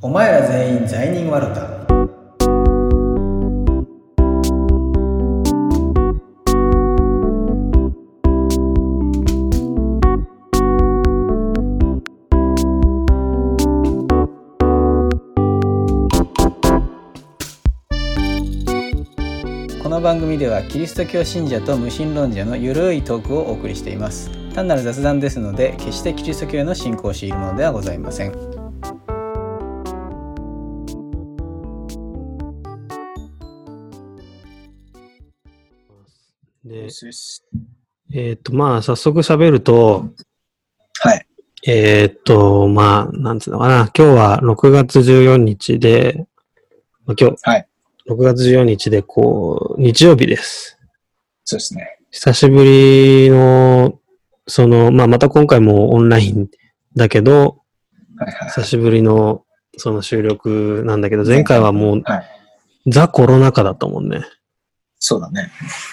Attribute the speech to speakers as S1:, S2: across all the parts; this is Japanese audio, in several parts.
S1: お前ら全員罪人ワルタこの番組ではキリスト教信者と無神論者のゆるいトークをお送りしています。単なる雑談ですので決してキリスト教への信仰を強いるものではございません。
S2: で、えっ、と、まあ、早速喋ると、
S1: はい。
S2: えっ、と、まあ、なんつうのかな、今日は6月14日で、まあ、今日、
S1: はい。
S2: 6月14日で、こう、日曜日です。
S1: そうですね。
S2: 久しぶりの、その、まあ、また今回もオンラインだけど、
S1: はいはい。
S2: 久しぶりの、その収録なんだけど、前回はもう、
S1: はい。
S2: ザ・コロナ禍だったもんね。
S1: そうだね。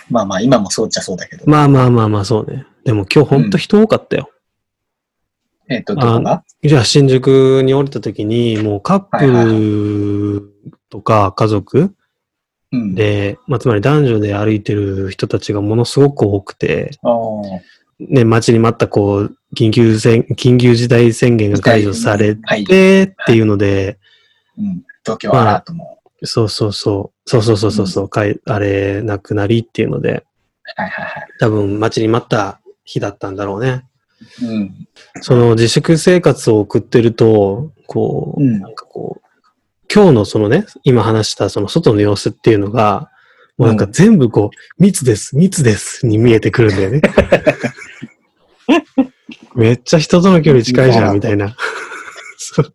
S1: まあまあ今もそうっちゃそうだけど。
S2: まあまあまあまあ、そうね。でも今日ほんと人多かったよ。
S1: えっ、とどこが？
S2: じゃあ新宿に降りた時に、もうカップとか家族
S1: うん。
S2: で、まあ、つまり男女で歩いてる人たちがものすごく多くて、
S1: あー。
S2: ね、待ちに待ったこう、緊急宣、緊急事態宣言が解除され
S1: はい。
S2: てっていうので、
S1: うん。東京アラートも、
S2: そうそうそう、そうそうそうそうそう、かいあれ、なくなりっていうので、
S1: はいはいはい。
S2: 多分待ちに待った日だったんだろうね。
S1: うん。
S2: その自粛生活を送ってると、こう、
S1: うん。
S2: なんかこう、今日のそのね、今話したその外の様子っていうのが、もうなんか全部こう、密です、密ですに見えてくるんだよね。めっちゃ人との距離近いじゃん、みたいな。そう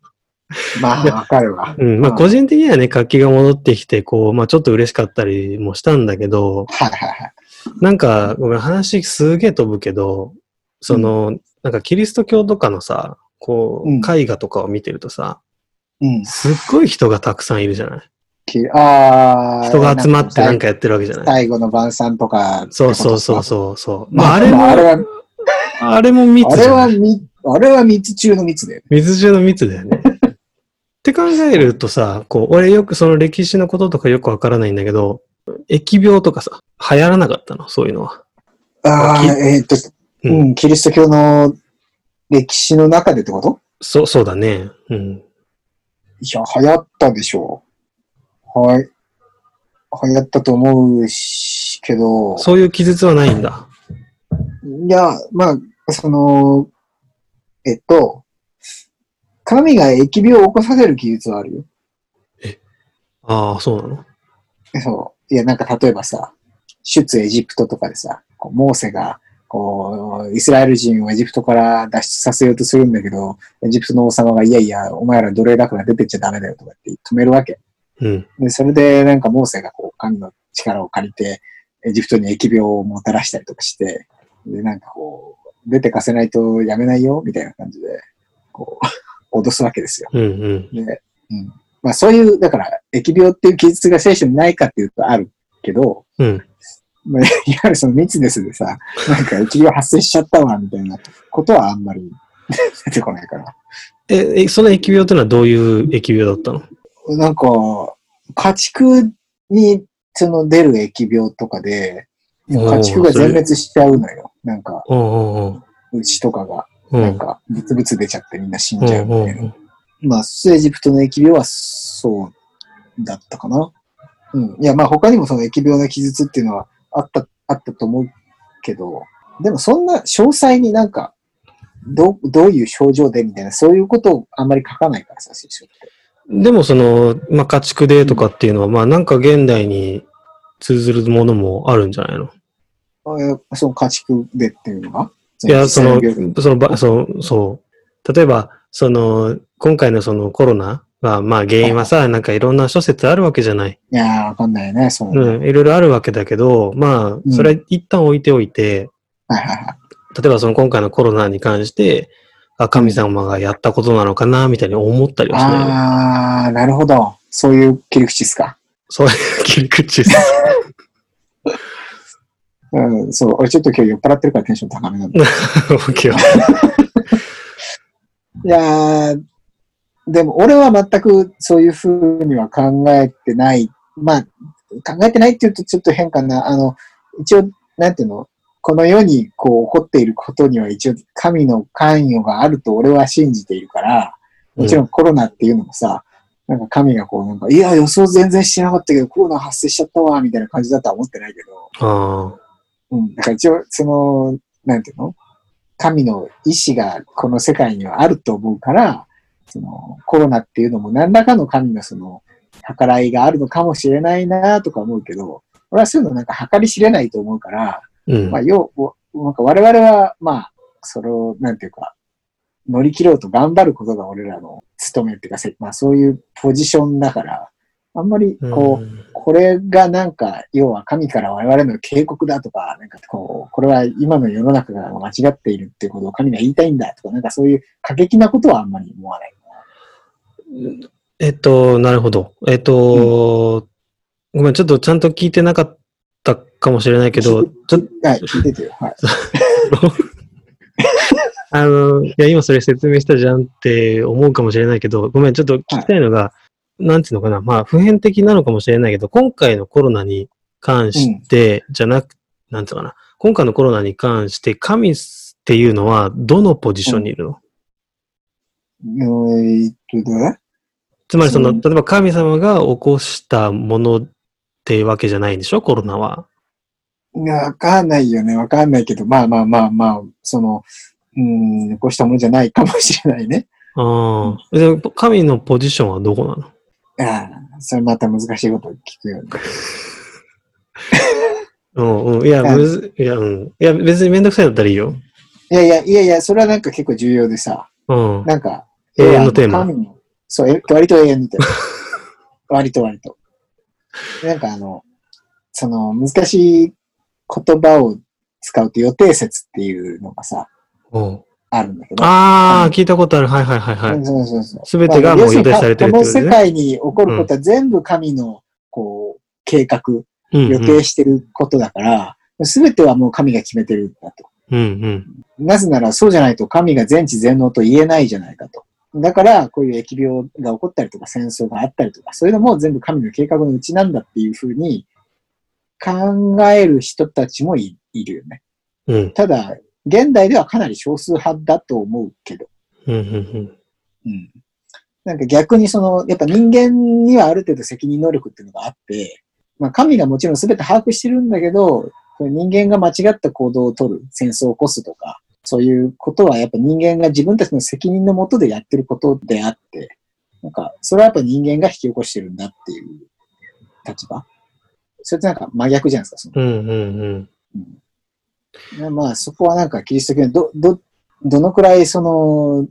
S1: まあわかるわ。
S2: うん、まあ個人的にはね、活気が戻ってきて、こう、まあちょっと嬉しかったりもしたんだけど、
S1: はいはいはい。
S2: なんか、ごめん、話すげえ飛ぶけど、その、なんかキリスト教とかのさ、こ
S1: うん。
S2: う、絵画とかを見てるとさ、
S1: うん。
S2: すっごい人がたくさんいるじゃない？
S1: きああ
S2: 人が集まってなんかやってるわけじゃない？
S1: 最後の晩餐とか。
S2: そうそうそうそうそう。
S1: まあ、
S2: まあ、あれも、
S1: あれは、
S2: あれも密
S1: あれはみ、あれは密中の密だよね。
S2: 水中の密だよね。って考えるとさ、こう、俺よくその歴史のこととかよくわからないんだけど、疫病とかさ、流行らなかったの？そういうのは。
S1: ああ、
S2: き
S1: えーっと、
S2: う
S1: うんん、キリスト教の歴史の中でってこと？
S2: そう、そうだね。うん。
S1: いや、流行ったでしょう。はい。流行ったと思うし、けど、
S2: そういう記述はないんだ。
S1: いや、まあ、その、えっと、神が疫病を起こさせる技術はあるよ。
S2: ああ、そうなの？
S1: そう。いや、なんか例えばさ、出エジプトとかでさ、こうモーセが、こう、イスラエル人をエジプトから脱出させようとするんだけど、エジプトの王様が、いやいや、お前ら奴隷だから出てっちゃダメだよとかって止めるわけ。
S2: うん。
S1: で、それでなんかモーセがこう、神の力を借りて、エジプトに疫病をもたらしたりとかして、で、なんかこう、出てかせないとやめないよ、みたいな感じで、脅すわけですよ。
S2: うんうん。
S1: で、うん。まあそういう、だから、疫病っていう記述が聖書にないかっていうとあるけど、
S2: うん。
S1: まあ、いわゆるその密ですでさ、なんか疫病発生しちゃったわ、みたいなことはあんまり 出てこないから。
S2: え、えその疫病ってのはどういう疫病だったの？
S1: なんか、家畜にその出る疫病とかで、家畜が全滅しちゃうのよ。なんか、牛とかが、なん
S2: ん。
S1: か、ブツブツ出ちゃってみんな死んじゃうみ
S2: うん
S1: たいな。まあ、エジプトの疫病はそうだったかな。うん。いや、まあ他にもその疫病の記述っていうのはあった、あったと思うけど、でもそんな詳細になんか、どう、どういう症状でみたいな、そういうことをあんまり書かないからさ、聖書って。
S2: でもその、まあ、家畜でとかっていうのは、まあなんか現代に通ずるものもあるんじゃないの？
S1: あえその家畜でっていうのが？
S2: いや、そのそのば、そう、そう。例えば、その、今回のそのコロナは、まあ原因はさ、なんかいろんな諸説あるわけじゃない。
S1: いやー、わかんないよね、そう。はい
S2: うん、いろいろあるわけだけど、まあ、それ一旦置いておいて、
S1: はいはい。
S2: 例えばその今回のコロナに関して、あ、神様がやったことなのかな、みたいに思ったりはしないの。
S1: あー、なるほど。そういう切り口ですか。
S2: そういう切り口です。
S1: うん、そう。俺ちょっと今日酔っ払ってるからテンション高めなんだ。いやー、でも俺は全くそういうふうには考えてない。まあ、考えてないって言うとちょっと変かな。あの、一応、なんていうの？この世にこう起こっていることには一応神の関与があると俺は信じているから、もちろんコロナっていうのもさ、なんか神がこうなんか、いや予想全然してなかったけどコロナ発生しちゃったわ、みたいな感じだとは思ってないけど。うん。だから一応、その、なんていうの？神の意志がこの世界にはあると思うから、そのコロナっていうのも何らかの神のその、計らいがあるのかもしれないなとか思うけど、俺はそういうのなんか計り知れないと思うから、
S2: うん。
S1: まあ、要、なんか我々は、まあ、それを、なんていうか、乗り切ろうと頑張ることが俺らの務めっていうか、せまあそういうポジションだから、あんまりこう、
S2: うん
S1: これがなんか、要は神から我々の警告だとか、なんかこう、これは今の世の中が間違っているっていうことを神が言いたいんだとか、なんかそういう過激なことはあんまり思わない。
S2: えっと、なるほど。えっと、ごめん、ちょっとちゃんと聞いてなかったかもしれないけど、ちょっと、
S1: はい、聞いててよ。はい。
S2: あの、いや、今それ説明したじゃんって思うかもしれないけど、ごめん、ちょっと聞きたいのが、なんていうのかな、まあ、普遍的なのかもしれないけど、今回のコロナに関して、じゃなく、なんていうのかな、今回のコロナに関して、神っていうのは、どのポジションにいるの、
S1: えーっと、
S2: つまりその、例えば神様が起こしたものってわけじゃないんでしょ？コロナは。
S1: わかんないよね。わかんないけど、まあまあまあまあ、その、うん、こうしたものじゃないかもしれないね。
S2: ああ。で神のポジションはどこなの？
S1: ああ、それまた難しいこと聞くよね。
S2: うんうん。いや、
S1: うん
S2: むず、いや、うん。いや、別にめんどくさいだったらいいよ。
S1: いやいや、いやいや、それはなんか結構重要でさ、
S2: うん。
S1: なんか、
S2: 永遠のテーマ
S1: そう、え割と永遠のテーマ。割と割と。なんかあの、その難しい言葉を使うと予定説っていうのがさ、
S2: うん
S1: あるんだけど。
S2: ああ、
S1: うん
S2: 聞いたことある。はいはいはいはい。
S1: そうそうそう。
S2: すべてがもう予定されてるって
S1: まあ
S2: ことね
S1: この世界に起こることは全部神の、こう、計画、
S2: うんうん
S1: 予定してることだから、すべてはもう神が決めてるんだと。
S2: うんうん。
S1: なぜならそうじゃないと神が全知全能と言えないじゃないかと。だから、こういう疫病が起こったりとか戦争があったりとか、そういうのも全部神の計画のうちなんだっていうふうに考える人たちもいいるよね。
S2: うん。
S1: ただ、現代ではかなり少数派だと思うけど、
S2: うん。
S1: なんか逆にその、やっぱ人間にはある程度責任能力っていうのがあって、まあ神がもちろん全て把握してるんだけど、人間が間違った行動を取る、戦争を起こすとか、そういうことはやっぱ人間が自分たちの責任のもとでやってることであって、なんか、それはやっぱ人間が引き起こしてるんだっていう立場。それってなんか真逆じゃないですか、その
S2: うん。うんうん
S1: うんまあ、そこはなんかキリスト教にど、ど、どのくらいその、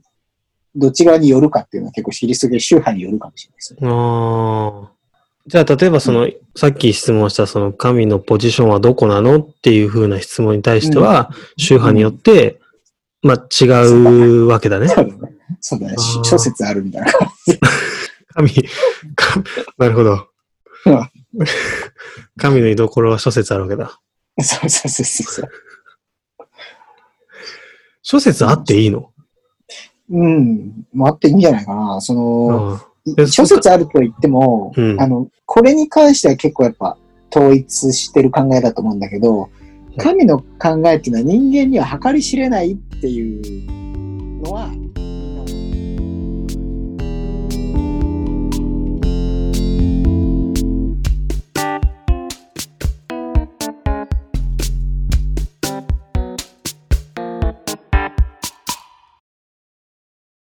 S1: どっち側によるかっていうのは結構キリスト教宗派によるかもしれないですね。
S2: うん。ああ。じゃあ、例えばその、さっき質問したその神のポジションはどこなのっていうふうな質問に対しては、宗派によって、まあ違うわけだね。
S1: そうだね。そうだね。諸説あるみたいな感じ。
S2: 神、かなるほど
S1: うん。
S2: 神の居所は諸説あるわけだ。
S1: そうそうそうそう。
S2: 諸説あっていいの？
S1: うん。もあっていいんじゃないかな。その、諸説あると言っても、
S2: うん。
S1: あの、これに関しては結構やっぱ統一してる考えだと思うんだけど、神の考えっていうのは人間には計り知れないっていうのは、